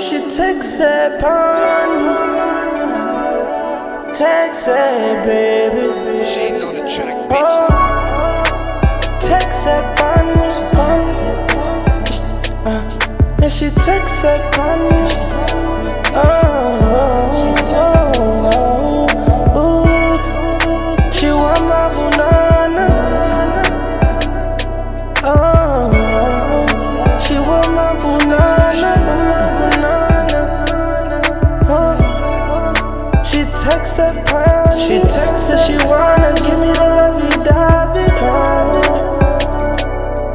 And she takes it upon Takes it, baby. She know the track, bitch. Oh, takes it upon uh, And she takes it upon Oh, her. She texts her she wanna give me the lovey-dovey. Oh,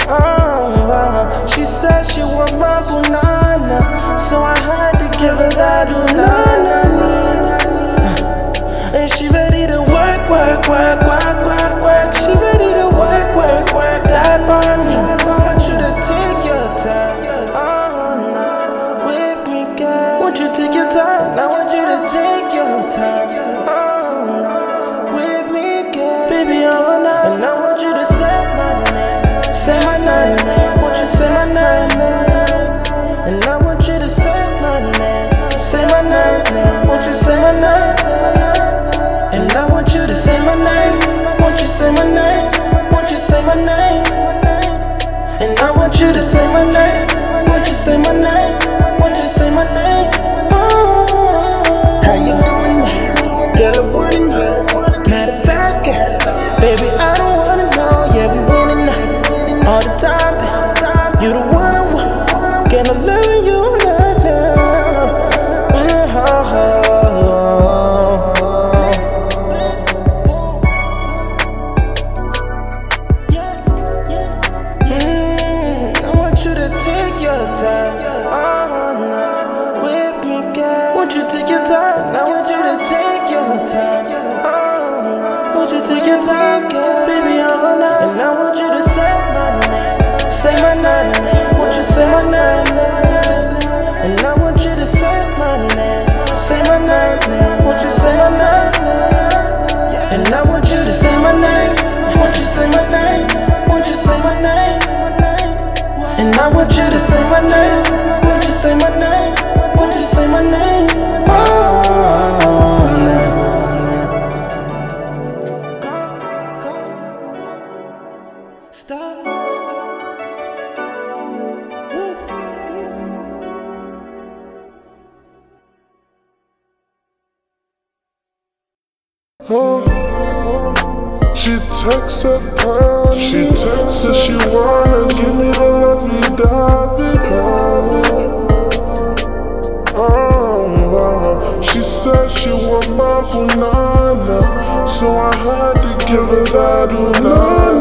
oh, oh. She said she want my banana, so I had to give her that say my name? Won't you say my name? And I want you to say my name. Won't you say my name? Won't you say my name? Oh, how you doing? Girl, I'm. Matter of fact, baby, your time? I want you to take your time. Oh, no, you take your time, girl? Baby, oh, no. And I want you to say my name. Say my name. Won't you say my name? And I want you to say my name. Say my name. Won't you say my name? And I want you to say my name. Won't you say my name? Won't you say my name? And I want you to say my name. Oh, she texts her pan. She texts her she wanna give me the lovey dovey. Oh, wow. She said she want my banana, so I had to give her that banana.